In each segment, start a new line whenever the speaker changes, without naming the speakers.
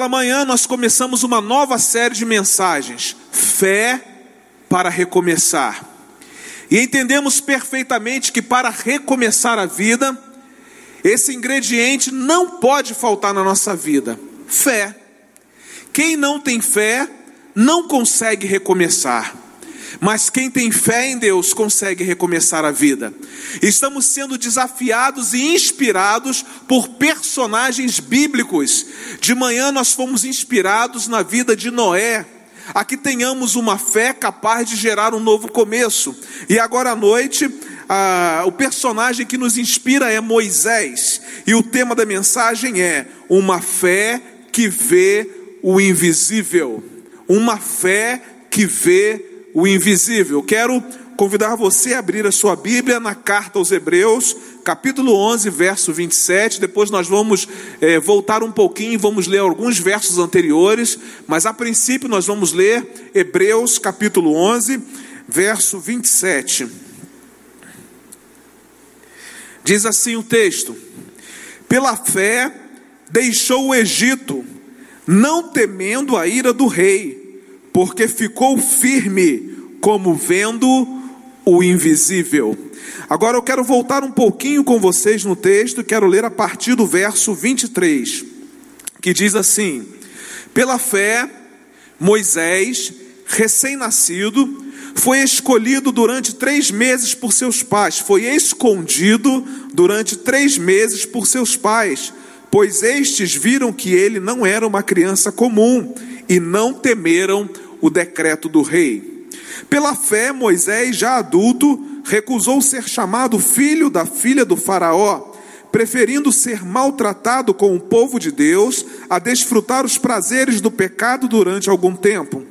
Pela manhã nós começamos uma nova série de mensagens, Fé para Recomeçar. E entendemos perfeitamente que para recomeçar a vida, esse ingrediente não pode faltar na nossa vida: fé. Quem não tem fé não consegue recomeçar. Mas quem tem fé em Deus consegue recomeçar a vida. Estamos sendo desafiados e inspirados por personagens bíblicos. De manhã nós fomos inspirados na vida de Noé, a que tenhamos uma fé capaz de gerar um novo começo. E agora à noite, a, o personagem que nos inspira é Moisés, e o tema da mensagem é uma fé que vê o invisível. Uma fé que vê o invisível. Quero convidar você a abrir a sua Bíblia na carta aos Hebreus, capítulo 11, verso 27. Depois nós vamos é, voltar um pouquinho, vamos ler alguns versos anteriores, mas a princípio nós vamos ler Hebreus, capítulo 11, verso 27. Diz assim o texto: Pela fé deixou o Egito, não temendo a ira do rei, porque ficou firme, como vendo o invisível. Agora eu quero voltar um pouquinho com vocês no texto, quero ler a partir do verso 23, que diz assim: Pela fé, Moisés, recém-nascido, foi escolhido durante três meses por seus pais, foi escondido durante três meses por seus pais, pois estes viram que ele não era uma criança comum e não temeram o decreto do rei. Pela fé, Moisés, já adulto, recusou ser chamado filho da filha do Faraó, preferindo ser maltratado com o povo de Deus a desfrutar os prazeres do pecado durante algum tempo.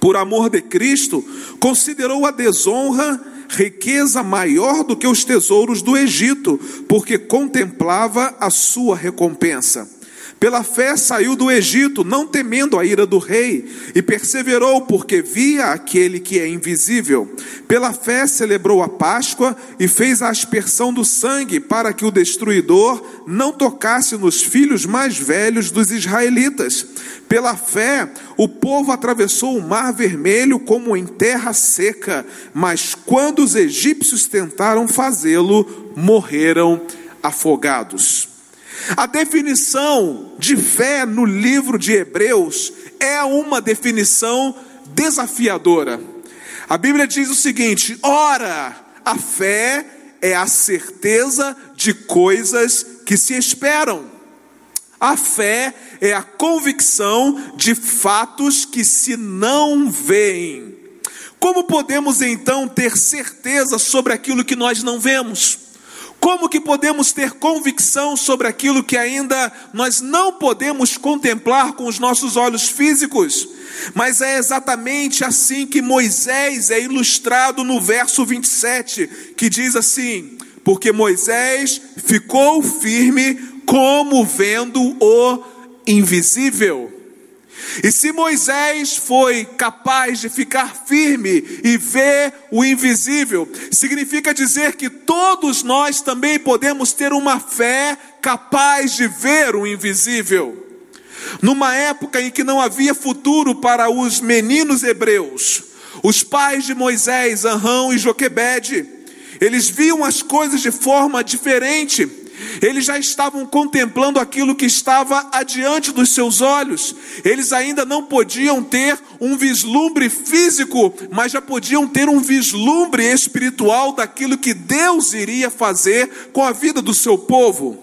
Por amor de Cristo, considerou a desonra riqueza maior do que os tesouros do Egito, porque contemplava a sua recompensa. Pela fé saiu do Egito, não temendo a ira do rei, e perseverou, porque via aquele que é invisível. Pela fé celebrou a Páscoa e fez a aspersão do sangue, para que o destruidor não tocasse nos filhos mais velhos dos israelitas. Pela fé, o povo atravessou o mar vermelho como em terra seca, mas quando os egípcios tentaram fazê-lo, morreram afogados. A definição de fé no livro de Hebreus é uma definição desafiadora. A Bíblia diz o seguinte: ora, a fé é a certeza de coisas que se esperam. A fé é a convicção de fatos que se não veem. Como podemos então ter certeza sobre aquilo que nós não vemos? Como que podemos ter convicção sobre aquilo que ainda nós não podemos contemplar com os nossos olhos físicos? Mas é exatamente assim que Moisés é ilustrado no verso 27, que diz assim: Porque Moisés ficou firme como vendo o invisível. E se Moisés foi capaz de ficar firme e ver o invisível, significa dizer que todos nós também podemos ter uma fé capaz de ver o invisível. Numa época em que não havia futuro para os meninos hebreus, os pais de Moisés, Arão e Joquebede, eles viam as coisas de forma diferente eles já estavam contemplando aquilo que estava adiante dos seus olhos. Eles ainda não podiam ter um vislumbre físico, mas já podiam ter um vislumbre espiritual daquilo que Deus iria fazer com a vida do seu povo.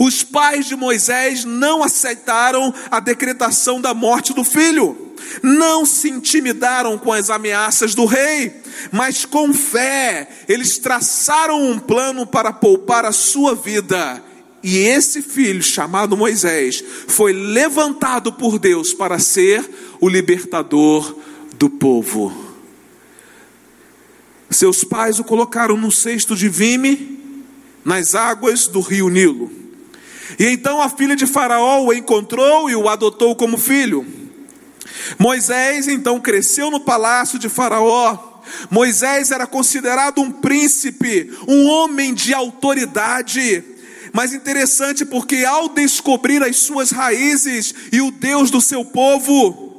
Os pais de Moisés não aceitaram a decretação da morte do filho não se intimidaram com as ameaças do rei, mas com fé eles traçaram um plano para poupar a sua vida. E esse filho, chamado Moisés, foi levantado por Deus para ser o libertador do povo. Seus pais o colocaram num cesto de vime nas águas do rio Nilo. E então a filha de Faraó o encontrou e o adotou como filho. Moisés então cresceu no palácio de Faraó. Moisés era considerado um príncipe, um homem de autoridade. mas interessante porque ao descobrir as suas raízes e o Deus do seu povo,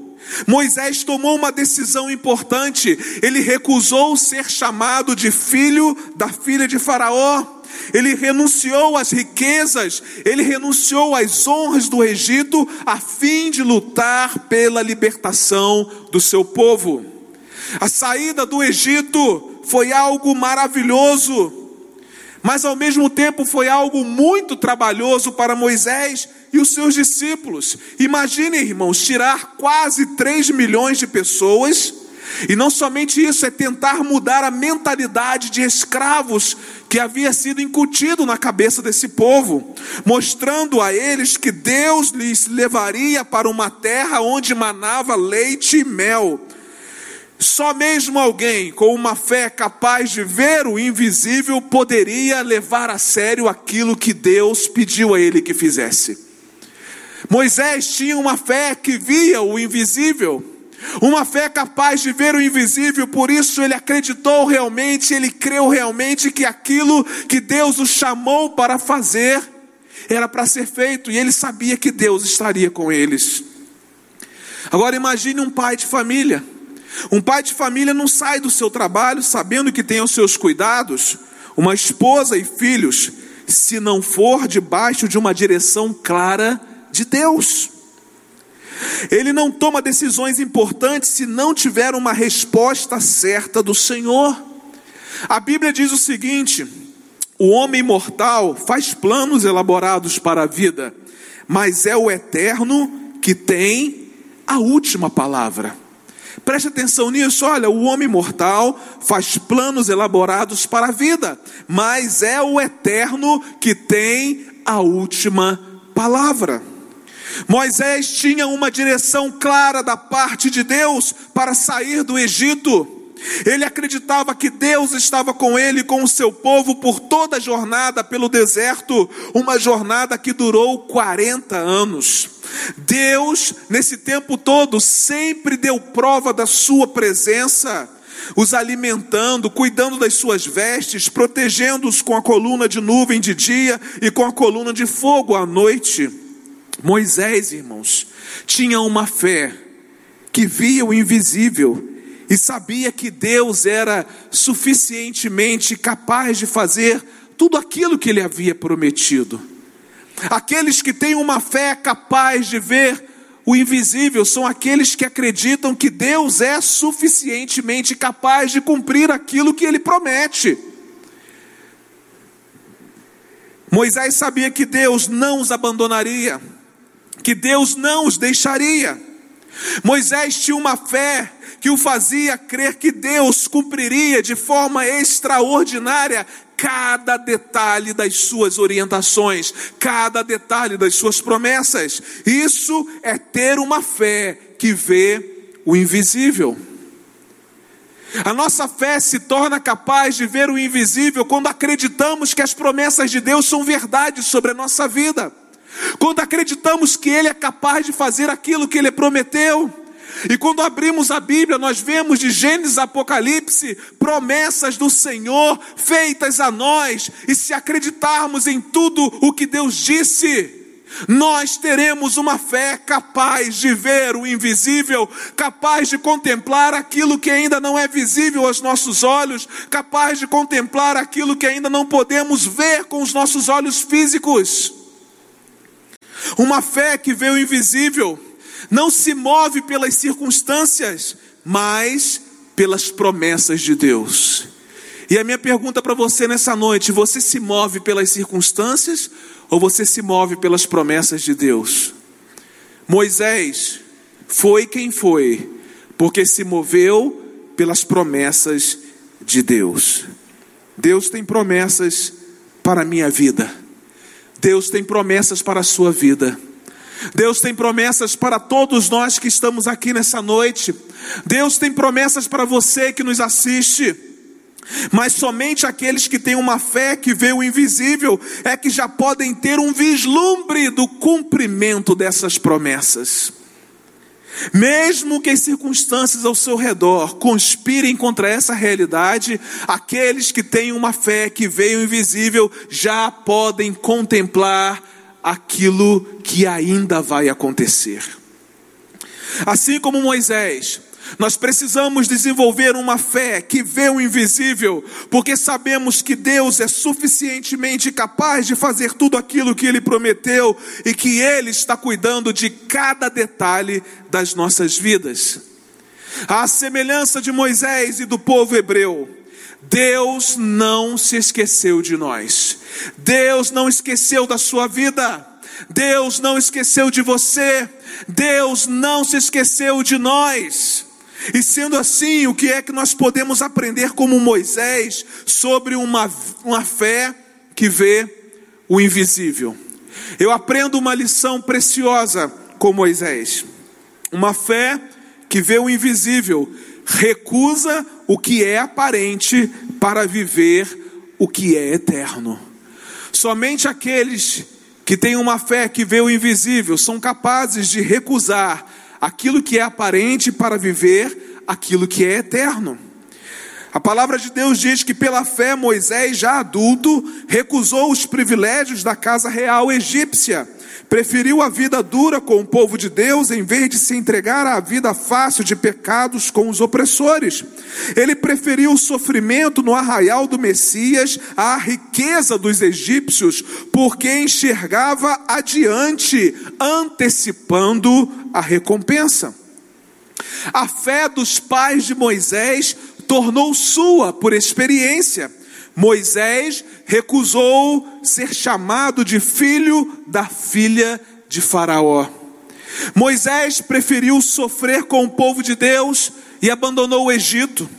Moisés tomou uma decisão importante. Ele recusou ser chamado de filho da filha de Faraó. Ele renunciou às riquezas, ele renunciou às honras do Egito, a fim de lutar pela libertação do seu povo. A saída do Egito foi algo maravilhoso, mas ao mesmo tempo foi algo muito trabalhoso para Moisés e os seus discípulos. Imaginem, irmãos, tirar quase 3 milhões de pessoas, e não somente isso, é tentar mudar a mentalidade de escravos que havia sido incutido na cabeça desse povo, mostrando a eles que Deus lhes levaria para uma terra onde manava leite e mel só mesmo alguém com uma fé capaz de ver o invisível poderia levar a sério aquilo que Deus pediu a ele que fizesse. Moisés tinha uma fé que via o invisível, uma fé capaz de ver o invisível, por isso ele acreditou realmente, ele creu realmente que aquilo que Deus o chamou para fazer era para ser feito, e ele sabia que Deus estaria com eles. Agora imagine um pai de família um pai de família não sai do seu trabalho sabendo que tem os seus cuidados, uma esposa e filhos, se não for debaixo de uma direção clara de Deus. Ele não toma decisões importantes se não tiver uma resposta certa do Senhor. A Bíblia diz o seguinte: o homem mortal faz planos elaborados para a vida, mas é o eterno que tem a última palavra. Preste atenção nisso, olha, o homem mortal faz planos elaborados para a vida, mas é o eterno que tem a última palavra. Moisés tinha uma direção clara da parte de Deus para sair do Egito. Ele acreditava que Deus estava com ele e com o seu povo por toda a jornada pelo deserto, uma jornada que durou 40 anos. Deus, nesse tempo todo, sempre deu prova da sua presença, os alimentando, cuidando das suas vestes, protegendo-os com a coluna de nuvem de dia e com a coluna de fogo à noite. Moisés, irmãos, tinha uma fé que via o invisível e sabia que Deus era suficientemente capaz de fazer tudo aquilo que ele havia prometido. Aqueles que têm uma fé capaz de ver o invisível são aqueles que acreditam que Deus é suficientemente capaz de cumprir aquilo que ele promete. Moisés sabia que Deus não os abandonaria, que Deus não os deixaria. Moisés tinha uma fé que o fazia crer que Deus cumpriria de forma extraordinária cada detalhe das suas orientações, cada detalhe das suas promessas. Isso é ter uma fé que vê o invisível. A nossa fé se torna capaz de ver o invisível quando acreditamos que as promessas de Deus são verdade sobre a nossa vida. Quando acreditamos que Ele é capaz de fazer aquilo que Ele prometeu. E quando abrimos a Bíblia, nós vemos de Gênesis a Apocalipse promessas do Senhor feitas a nós, e se acreditarmos em tudo o que Deus disse, nós teremos uma fé capaz de ver o invisível, capaz de contemplar aquilo que ainda não é visível aos nossos olhos, capaz de contemplar aquilo que ainda não podemos ver com os nossos olhos físicos. Uma fé que vê o invisível não se move pelas circunstâncias, mas pelas promessas de Deus. E a minha pergunta para você nessa noite: você se move pelas circunstâncias ou você se move pelas promessas de Deus? Moisés foi quem foi, porque se moveu pelas promessas de Deus. Deus tem promessas para a minha vida. Deus tem promessas para a sua vida. Deus tem promessas para todos nós que estamos aqui nessa noite. Deus tem promessas para você que nos assiste. Mas somente aqueles que têm uma fé que vê o invisível é que já podem ter um vislumbre do cumprimento dessas promessas. Mesmo que as circunstâncias ao seu redor conspirem contra essa realidade, aqueles que têm uma fé que veio invisível já podem contemplar aquilo que ainda vai acontecer. Assim como Moisés, nós precisamos desenvolver uma fé que vê o invisível, porque sabemos que Deus é suficientemente capaz de fazer tudo aquilo que Ele prometeu e que Ele está cuidando de cada detalhe das nossas vidas. À semelhança de Moisés e do povo hebreu, Deus não se esqueceu de nós, Deus não esqueceu da sua vida. Deus não esqueceu de você, Deus não se esqueceu de nós. E sendo assim, o que é que nós podemos aprender como Moisés sobre uma, uma fé que vê o invisível? Eu aprendo uma lição preciosa com Moisés. Uma fé que vê o invisível, recusa o que é aparente para viver o que é eterno. Somente aqueles que têm uma fé que vê o invisível são capazes de recusar aquilo que é aparente para viver aquilo que é eterno. A palavra de Deus diz que pela fé Moisés, já adulto, recusou os privilégios da casa real egípcia Preferiu a vida dura com o povo de Deus em vez de se entregar à vida fácil de pecados com os opressores. Ele preferiu o sofrimento no arraial do Messias à riqueza dos egípcios, porque enxergava adiante, antecipando a recompensa. A fé dos pais de Moisés tornou sua por experiência. Moisés recusou ser chamado de filho da filha de Faraó. Moisés preferiu sofrer com o povo de Deus e abandonou o Egito.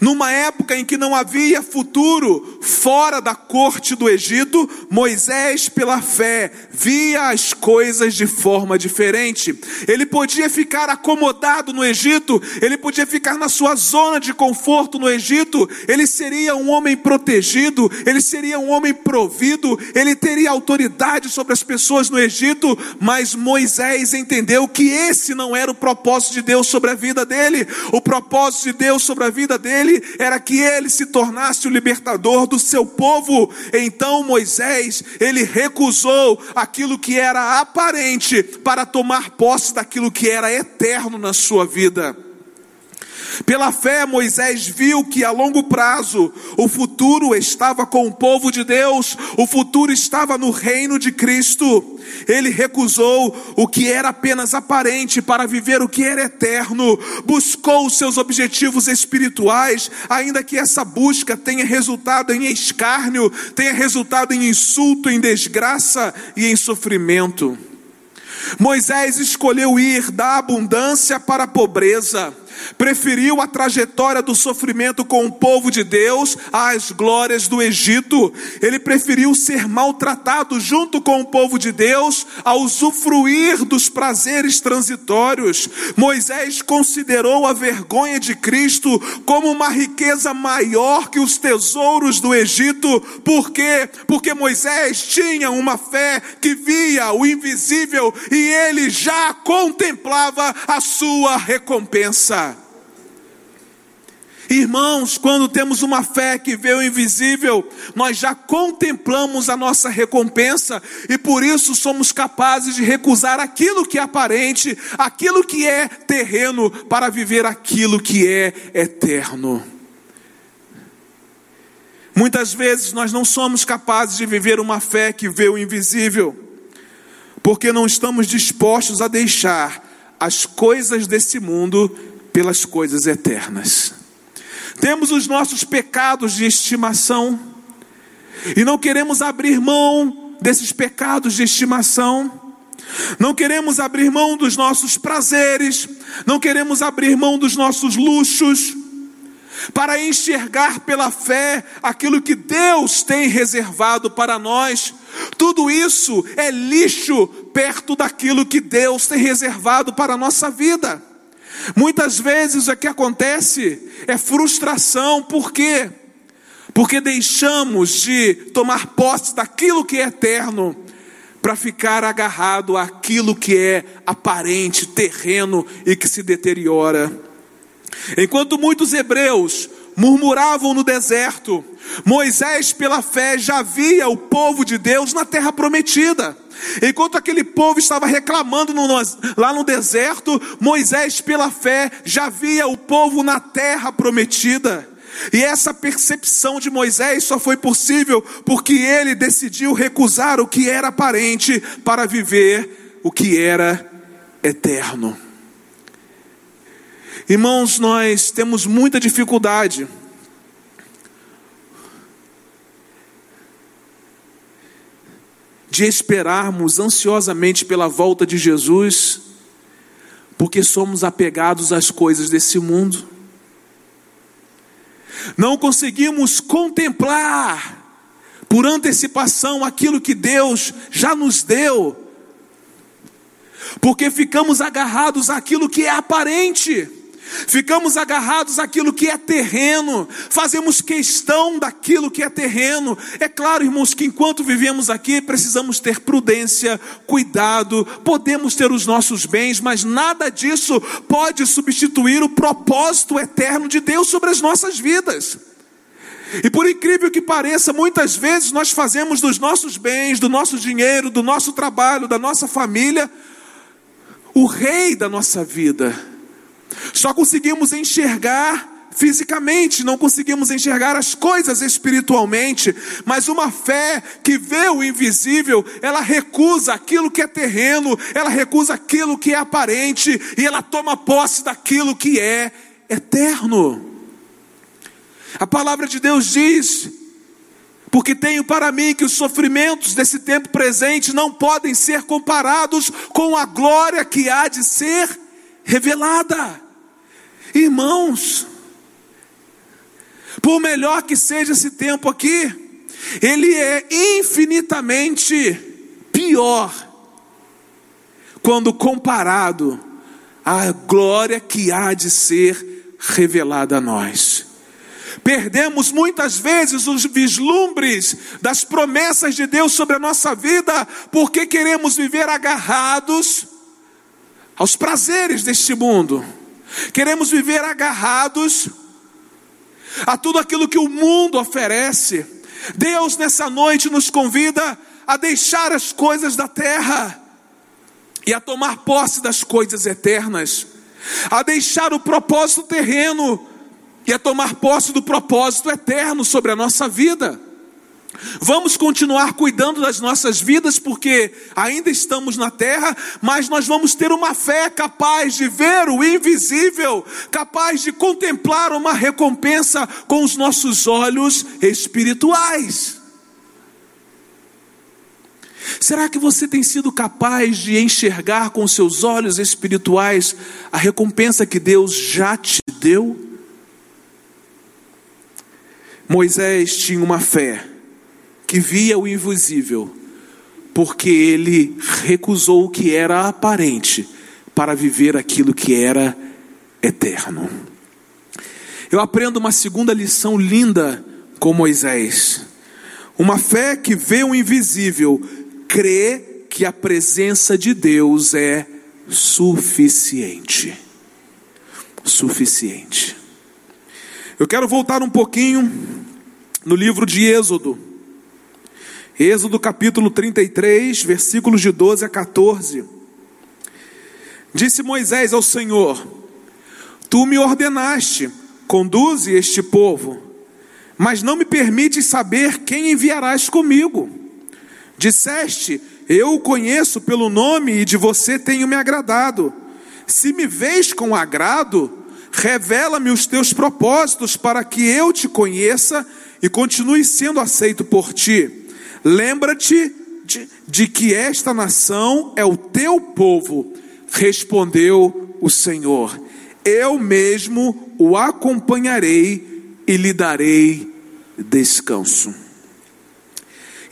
Numa época em que não havia futuro fora da corte do Egito, Moisés, pela fé, via as coisas de forma diferente. Ele podia ficar acomodado no Egito, ele podia ficar na sua zona de conforto no Egito, ele seria um homem protegido, ele seria um homem provido, ele teria autoridade sobre as pessoas no Egito, mas Moisés entendeu que esse não era o propósito de Deus sobre a vida dele. O propósito de Deus sobre a vida dele dele era que ele se tornasse o libertador do seu povo. Então Moisés, ele recusou aquilo que era aparente para tomar posse daquilo que era eterno na sua vida. Pela fé, Moisés viu que a longo prazo o futuro estava com o povo de Deus, o futuro estava no reino de Cristo. Ele recusou o que era apenas aparente para viver o que era eterno, buscou os seus objetivos espirituais, ainda que essa busca tenha resultado em escárnio, tenha resultado em insulto, em desgraça e em sofrimento. Moisés escolheu ir da abundância para a pobreza preferiu a trajetória do sofrimento com o povo de Deus às glórias do Egito. Ele preferiu ser maltratado junto com o povo de Deus a usufruir dos prazeres transitórios. Moisés considerou a vergonha de Cristo como uma riqueza maior que os tesouros do Egito. Por quê? Porque Moisés tinha uma fé que via o invisível e ele já contemplava a sua recompensa. Irmãos, quando temos uma fé que vê o invisível, nós já contemplamos a nossa recompensa e por isso somos capazes de recusar aquilo que é aparente, aquilo que é terreno, para viver aquilo que é eterno. Muitas vezes nós não somos capazes de viver uma fé que vê o invisível, porque não estamos dispostos a deixar as coisas desse mundo pelas coisas eternas. Temos os nossos pecados de estimação e não queremos abrir mão desses pecados de estimação. Não queremos abrir mão dos nossos prazeres, não queremos abrir mão dos nossos luxos, para enxergar pela fé aquilo que Deus tem reservado para nós. Tudo isso é lixo perto daquilo que Deus tem reservado para a nossa vida. Muitas vezes o que acontece é frustração, por quê? Porque deixamos de tomar posse daquilo que é eterno para ficar agarrado àquilo que é aparente, terreno e que se deteriora. Enquanto muitos hebreus murmuravam no deserto, Moisés, pela fé, já via o povo de Deus na terra prometida. Enquanto aquele povo estava reclamando no, lá no deserto, Moisés, pela fé, já via o povo na terra prometida. E essa percepção de Moisés só foi possível porque ele decidiu recusar o que era aparente para viver o que era eterno. Irmãos, nós temos muita dificuldade de esperarmos ansiosamente pela volta de Jesus, porque somos apegados às coisas desse mundo. Não conseguimos contemplar por antecipação aquilo que Deus já nos deu, porque ficamos agarrados àquilo que é aparente. Ficamos agarrados àquilo que é terreno, fazemos questão daquilo que é terreno. É claro, irmãos, que enquanto vivemos aqui, precisamos ter prudência, cuidado, podemos ter os nossos bens, mas nada disso pode substituir o propósito eterno de Deus sobre as nossas vidas. E por incrível que pareça, muitas vezes nós fazemos dos nossos bens, do nosso dinheiro, do nosso trabalho, da nossa família, o rei da nossa vida. Só conseguimos enxergar fisicamente, não conseguimos enxergar as coisas espiritualmente, mas uma fé que vê o invisível, ela recusa aquilo que é terreno, ela recusa aquilo que é aparente e ela toma posse daquilo que é eterno. A palavra de Deus diz: porque tenho para mim que os sofrimentos desse tempo presente não podem ser comparados com a glória que há de ser revelada. Irmãos, por melhor que seja esse tempo aqui, ele é infinitamente pior quando comparado à glória que há de ser revelada a nós. Perdemos muitas vezes os vislumbres das promessas de Deus sobre a nossa vida, porque queremos viver agarrados aos prazeres deste mundo Queremos viver agarrados a tudo aquilo que o mundo oferece. Deus nessa noite nos convida a deixar as coisas da terra e a tomar posse das coisas eternas, a deixar o propósito terreno e a tomar posse do propósito eterno sobre a nossa vida. Vamos continuar cuidando das nossas vidas porque ainda estamos na terra, mas nós vamos ter uma fé capaz de ver o invisível, capaz de contemplar uma recompensa com os nossos olhos espirituais. Será que você tem sido capaz de enxergar com seus olhos espirituais a recompensa que Deus já te deu? Moisés tinha uma fé que via o invisível, porque ele recusou o que era aparente para viver aquilo que era eterno. Eu aprendo uma segunda lição linda com Moisés. Uma fé que vê o invisível, crê que a presença de Deus é suficiente. Suficiente. Eu quero voltar um pouquinho no livro de Êxodo. Êxodo capítulo 33, versículos de 12 a 14. Disse Moisés ao Senhor: Tu me ordenaste, conduze este povo, mas não me permites saber quem enviarás comigo. Disseste: Eu o conheço pelo nome e de você tenho me agradado. Se me vês com agrado, revela-me os teus propósitos para que eu te conheça e continue sendo aceito por ti. Lembra-te de, de que esta nação é o teu povo, respondeu o Senhor. Eu mesmo o acompanharei e lhe darei descanso.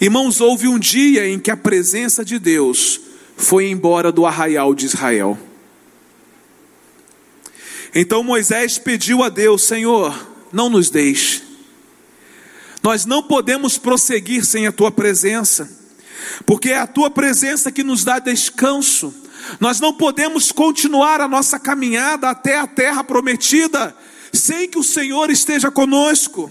Irmãos, houve um dia em que a presença de Deus foi embora do arraial de Israel. Então Moisés pediu a Deus: Senhor, não nos deixe. Nós não podemos prosseguir sem a tua presença. porque é a tua presença que nos dá descanso. Nós não podemos continuar a nossa caminhada até a terra prometida sem que o Senhor esteja conosco.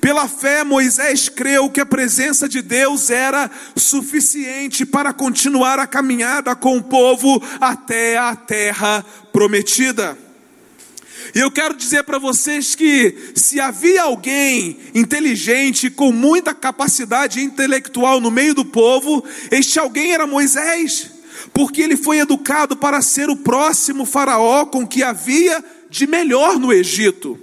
Pela fé, Moisés creu que a presença de Deus era suficiente para continuar a caminhada com o povo até a terra prometida. E eu quero dizer para vocês que se havia alguém inteligente, com muita capacidade intelectual no meio do povo, este alguém era Moisés, porque ele foi educado para ser o próximo faraó com que havia de melhor no Egito.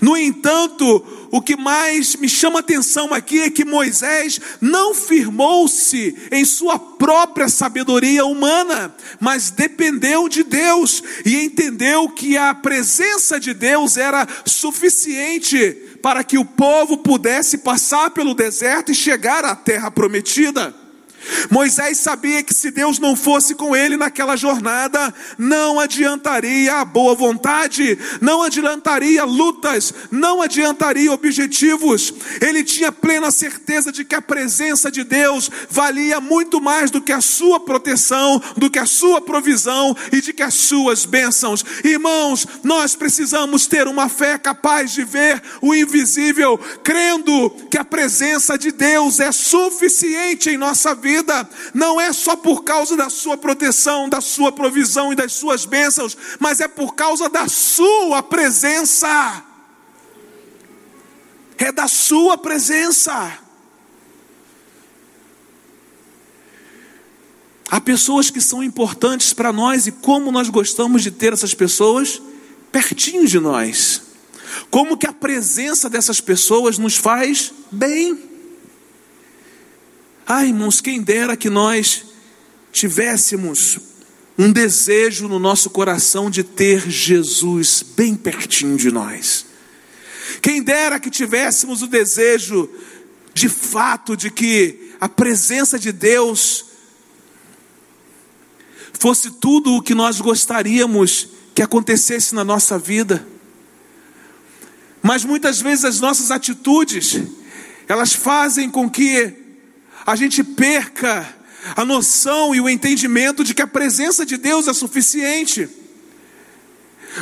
No entanto, o que mais me chama atenção aqui é que Moisés não firmou-se em sua própria sabedoria humana, mas dependeu de Deus e entendeu que a presença de Deus era suficiente para que o povo pudesse passar pelo deserto e chegar à terra prometida. Moisés sabia que se Deus não fosse com ele naquela jornada, não adiantaria a boa vontade, não adiantaria lutas, não adiantaria objetivos. Ele tinha plena certeza de que a presença de Deus valia muito mais do que a sua proteção, do que a sua provisão e de que as suas bênçãos. Irmãos, nós precisamos ter uma fé capaz de ver o invisível, crendo que a presença de Deus é suficiente em nossa vida vida não é só por causa da sua proteção, da sua provisão e das suas bênçãos, mas é por causa da sua presença. É da sua presença. Há pessoas que são importantes para nós e como nós gostamos de ter essas pessoas pertinho de nós. Como que a presença dessas pessoas nos faz bem. Ah, irmãos, quem dera que nós tivéssemos um desejo no nosso coração de ter Jesus bem pertinho de nós. Quem dera que tivéssemos o desejo, de fato, de que a presença de Deus fosse tudo o que nós gostaríamos que acontecesse na nossa vida. Mas muitas vezes as nossas atitudes, elas fazem com que a gente perca a noção e o entendimento de que a presença de Deus é suficiente.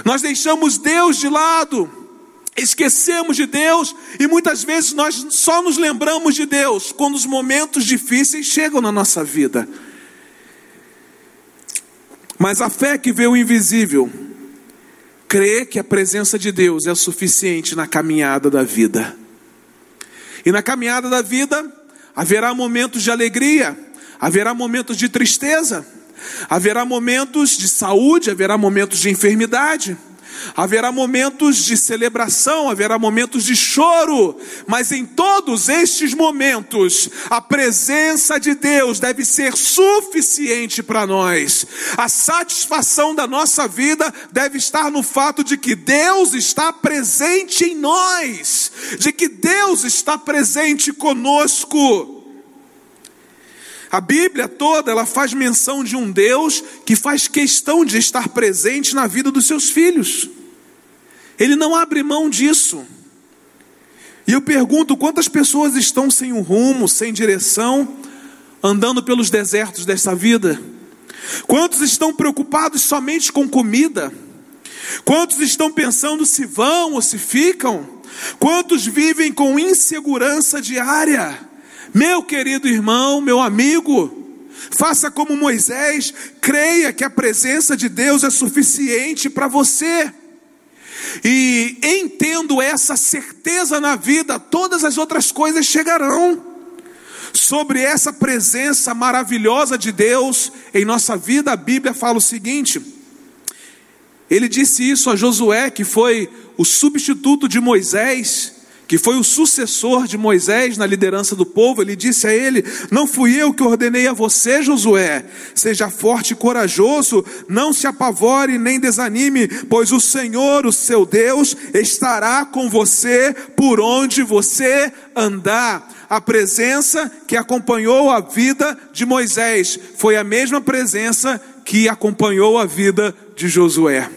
Nós deixamos Deus de lado, esquecemos de Deus e muitas vezes nós só nos lembramos de Deus quando os momentos difíceis chegam na nossa vida. Mas a fé que vê o invisível crê que a presença de Deus é suficiente na caminhada da vida. E na caminhada da vida, Haverá momentos de alegria, haverá momentos de tristeza, haverá momentos de saúde, haverá momentos de enfermidade. Haverá momentos de celebração, haverá momentos de choro, mas em todos estes momentos, a presença de Deus deve ser suficiente para nós. A satisfação da nossa vida deve estar no fato de que Deus está presente em nós, de que Deus está presente conosco. A Bíblia toda ela faz menção de um Deus que faz questão de estar presente na vida dos seus filhos. Ele não abre mão disso. E eu pergunto: quantas pessoas estão sem um rumo, sem direção, andando pelos desertos dessa vida? Quantos estão preocupados somente com comida? Quantos estão pensando se vão ou se ficam? Quantos vivem com insegurança diária? Meu querido irmão, meu amigo, faça como Moisés, creia que a presença de Deus é suficiente para você. E entendo essa certeza na vida, todas as outras coisas chegarão. Sobre essa presença maravilhosa de Deus em nossa vida, a Bíblia fala o seguinte: ele disse isso a Josué, que foi o substituto de Moisés, que foi o sucessor de Moisés na liderança do povo, ele disse a ele: Não fui eu que ordenei a você, Josué, seja forte e corajoso, não se apavore nem desanime, pois o Senhor, o seu Deus, estará com você por onde você andar. A presença que acompanhou a vida de Moisés foi a mesma presença que acompanhou a vida de Josué.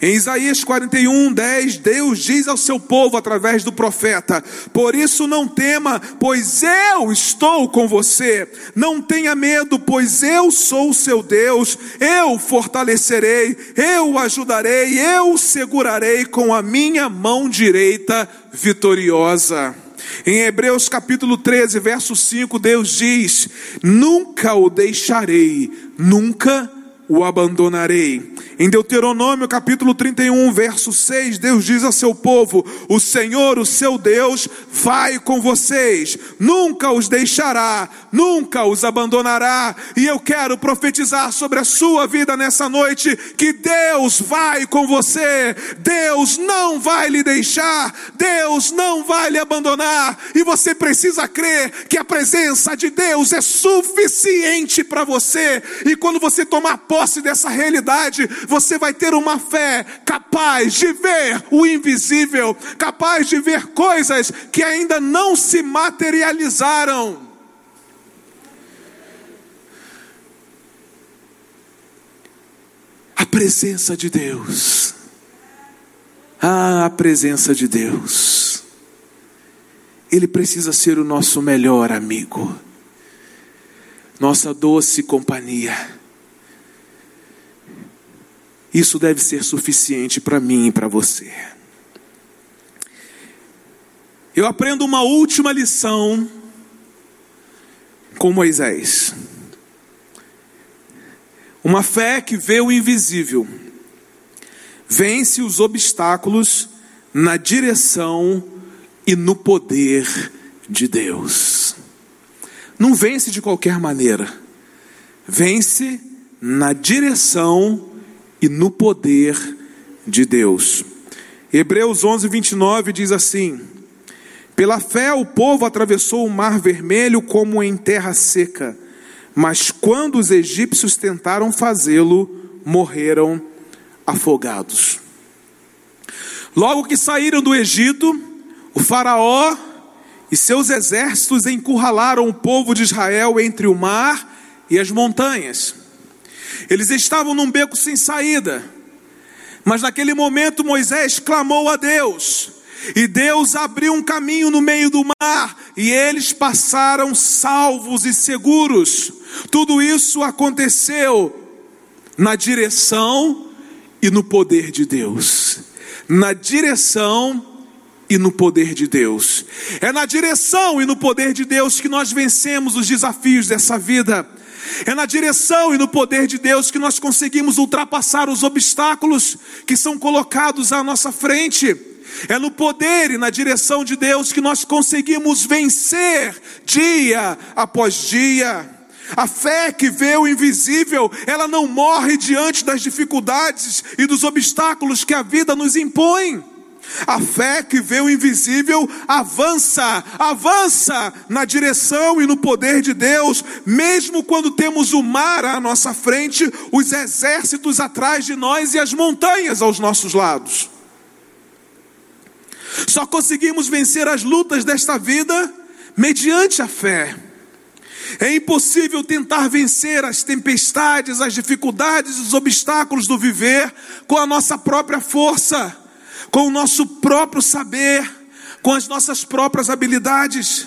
Em Isaías 41, 10, Deus diz ao seu povo através do profeta: Por isso não tema, pois eu estou com você. Não tenha medo, pois eu sou o seu Deus. Eu fortalecerei, eu ajudarei, eu segurarei com a minha mão direita vitoriosa. Em Hebreus capítulo 13, verso 5, Deus diz: Nunca o deixarei, nunca o abandonarei. Em Deuteronômio capítulo 31, verso 6, Deus diz ao seu povo: O Senhor, o seu Deus, vai com vocês, nunca os deixará, nunca os abandonará. E eu quero profetizar sobre a sua vida nessa noite que Deus vai com você, Deus não vai lhe deixar, Deus não vai lhe abandonar. E você precisa crer que a presença de Deus é suficiente para você. E quando você tomar posse dessa realidade, você vai ter uma fé capaz de ver o invisível, capaz de ver coisas que ainda não se materializaram. A presença de Deus. Ah, a presença de Deus. Ele precisa ser o nosso melhor amigo, nossa doce companhia. Isso deve ser suficiente para mim e para você. Eu aprendo uma última lição com Moisés. Uma fé que vê o invisível, vence os obstáculos na direção e no poder de Deus. Não vence de qualquer maneira, vence na direção e no poder de Deus. Hebreus 11, 29 diz assim: Pela fé o povo atravessou o mar vermelho como em terra seca, mas quando os egípcios tentaram fazê-lo, morreram afogados. Logo que saíram do Egito, o Faraó e seus exércitos encurralaram o povo de Israel entre o mar e as montanhas. Eles estavam num beco sem saída. Mas naquele momento Moisés clamou a Deus. E Deus abriu um caminho no meio do mar, e eles passaram salvos e seguros. Tudo isso aconteceu na direção e no poder de Deus. Na direção e no poder de Deus. É na direção e no poder de Deus que nós vencemos os desafios dessa vida. É na direção e no poder de Deus que nós conseguimos ultrapassar os obstáculos que são colocados à nossa frente. É no poder e na direção de Deus que nós conseguimos vencer dia após dia. A fé que vê o invisível, ela não morre diante das dificuldades e dos obstáculos que a vida nos impõe. A fé que vê o invisível avança, avança na direção e no poder de Deus, mesmo quando temos o mar à nossa frente, os exércitos atrás de nós e as montanhas aos nossos lados. Só conseguimos vencer as lutas desta vida mediante a fé. É impossível tentar vencer as tempestades, as dificuldades, os obstáculos do viver com a nossa própria força com o nosso próprio saber, com as nossas próprias habilidades.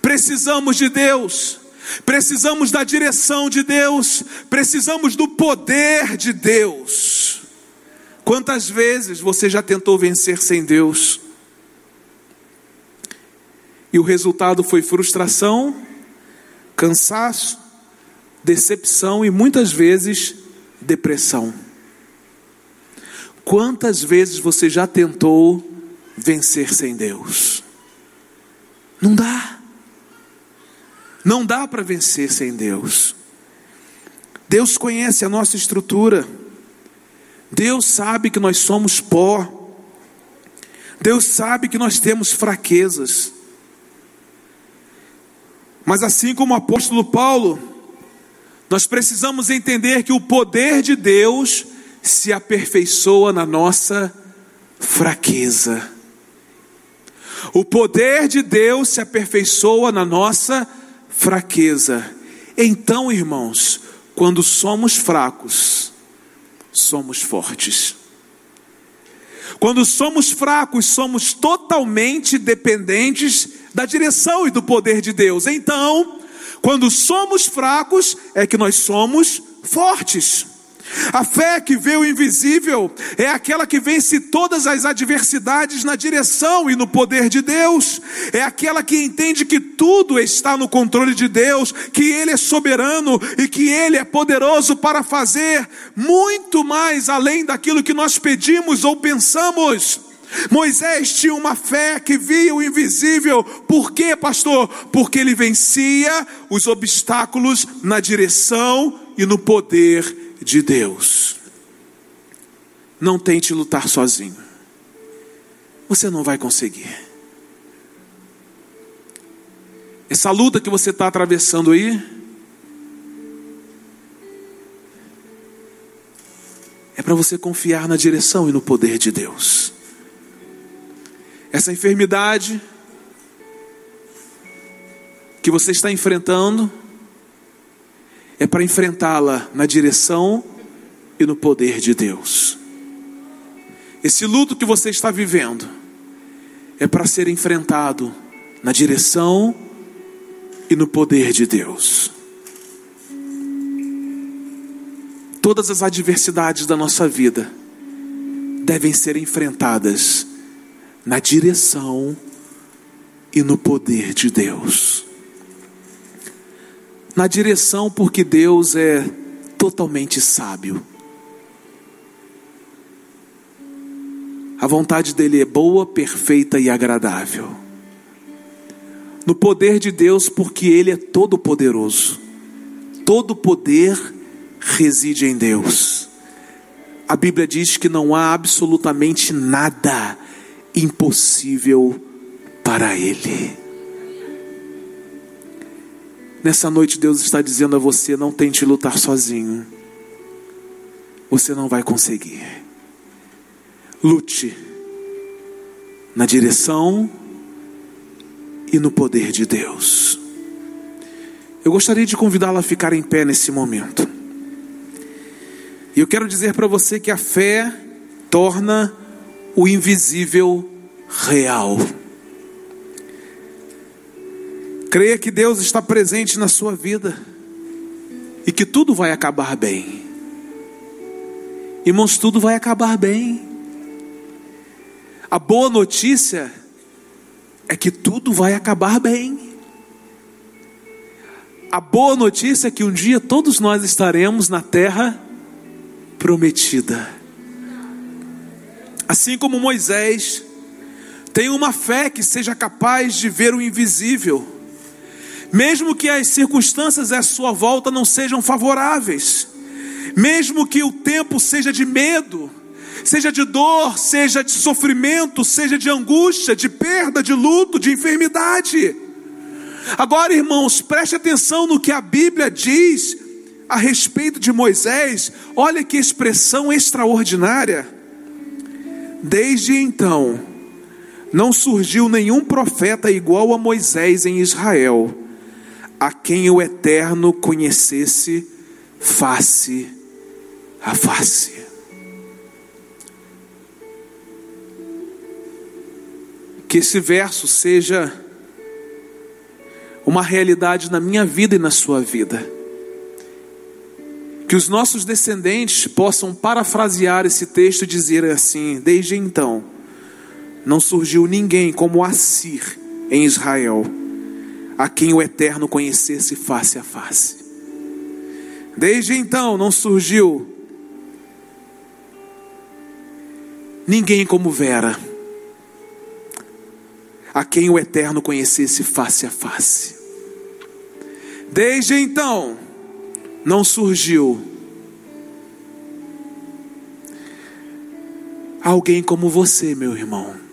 Precisamos de Deus, precisamos da direção de Deus, precisamos do poder de Deus. Quantas vezes você já tentou vencer sem Deus? E o resultado foi frustração, cansaço, decepção e muitas vezes depressão. Quantas vezes você já tentou vencer sem Deus? Não dá. Não dá para vencer sem Deus. Deus conhece a nossa estrutura. Deus sabe que nós somos pó. Deus sabe que nós temos fraquezas. Mas assim como o apóstolo Paulo, nós precisamos entender que o poder de Deus se aperfeiçoa na nossa fraqueza. O poder de Deus se aperfeiçoa na nossa fraqueza. Então, irmãos, quando somos fracos, somos fortes. Quando somos fracos, somos totalmente dependentes da direção e do poder de Deus. Então, quando somos fracos, é que nós somos fortes. A fé que vê o invisível é aquela que vence todas as adversidades na direção e no poder de Deus. É aquela que entende que tudo está no controle de Deus, que Ele é soberano e que Ele é poderoso para fazer muito mais além daquilo que nós pedimos ou pensamos. Moisés tinha uma fé que via o invisível. Por quê, pastor? Porque ele vencia os obstáculos na direção e no poder de Deus. Não tente lutar sozinho. Você não vai conseguir. Essa luta que você está atravessando aí, é para você confiar na direção e no poder de Deus. Essa enfermidade que você está enfrentando, é para enfrentá-la na direção e no poder de Deus. Esse luto que você está vivendo é para ser enfrentado na direção e no poder de Deus. Todas as adversidades da nossa vida devem ser enfrentadas na direção e no poder de Deus na direção, porque Deus é totalmente sábio. A vontade dele é boa, perfeita e agradável. No poder de Deus, porque ele é todo poderoso. Todo poder reside em Deus. A Bíblia diz que não há absolutamente nada impossível para ele. Nessa noite, Deus está dizendo a você: não tente lutar sozinho. Você não vai conseguir. Lute na direção e no poder de Deus. Eu gostaria de convidá-la a ficar em pé nesse momento. E eu quero dizer para você que a fé torna o invisível real. Creia que Deus está presente na sua vida e que tudo vai acabar bem. Irmãos, tudo vai acabar bem. A boa notícia é que tudo vai acabar bem. A boa notícia é que um dia todos nós estaremos na terra prometida. Assim como Moisés, tem uma fé que seja capaz de ver o invisível mesmo que as circunstâncias à sua volta não sejam favoráveis, mesmo que o tempo seja de medo, seja de dor, seja de sofrimento, seja de angústia, de perda, de luto, de enfermidade. Agora, irmãos, preste atenção no que a Bíblia diz a respeito de Moisés. Olha que expressão extraordinária. Desde então, não surgiu nenhum profeta igual a Moisés em Israel a quem o Eterno conhecesse face a face. Que esse verso seja uma realidade na minha vida e na sua vida. Que os nossos descendentes possam parafrasear esse texto e dizer assim: desde então, não surgiu ninguém como Assir em Israel a quem o Eterno conhecesse face a face. Desde então não surgiu ninguém como Vera, a quem o Eterno conhecesse face a face. Desde então não surgiu alguém como você, meu irmão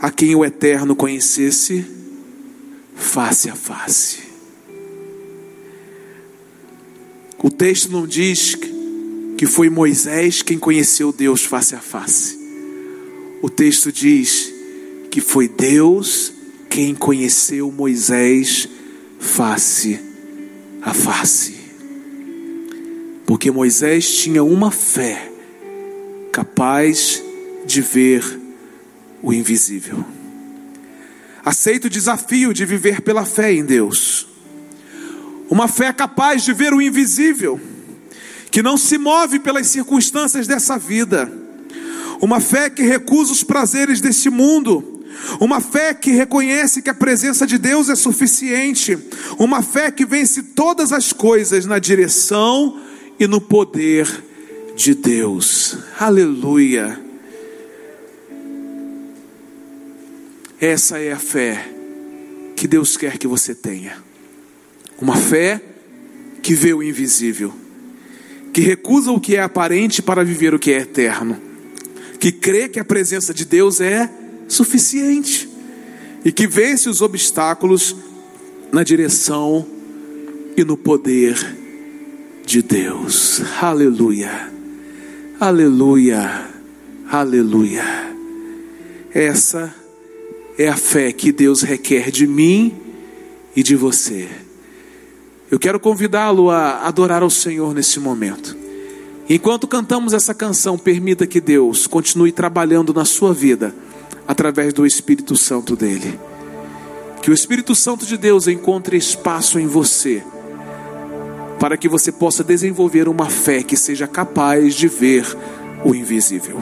a quem o Eterno conhecesse face a face. O texto não diz que foi Moisés quem conheceu Deus face a face. O texto diz que foi Deus quem conheceu Moisés face a face. Porque Moisés tinha uma fé capaz de ver o invisível. Aceito o desafio de viver pela fé em Deus. Uma fé capaz de ver o invisível, que não se move pelas circunstâncias dessa vida. Uma fé que recusa os prazeres deste mundo uma fé que reconhece que a presença de Deus é suficiente. Uma fé que vence todas as coisas na direção e no poder de Deus. Aleluia. Essa é a fé que Deus quer que você tenha. Uma fé que vê o invisível, que recusa o que é aparente para viver o que é eterno, que crê que a presença de Deus é suficiente e que vence os obstáculos na direção e no poder de Deus. Aleluia, aleluia, aleluia. Essa é a fé que Deus requer de mim e de você. Eu quero convidá-lo a adorar ao Senhor nesse momento. Enquanto cantamos essa canção, permita que Deus continue trabalhando na sua vida através do Espírito Santo dele. Que o Espírito Santo de Deus encontre espaço em você, para que você possa desenvolver uma fé que seja capaz de ver o invisível.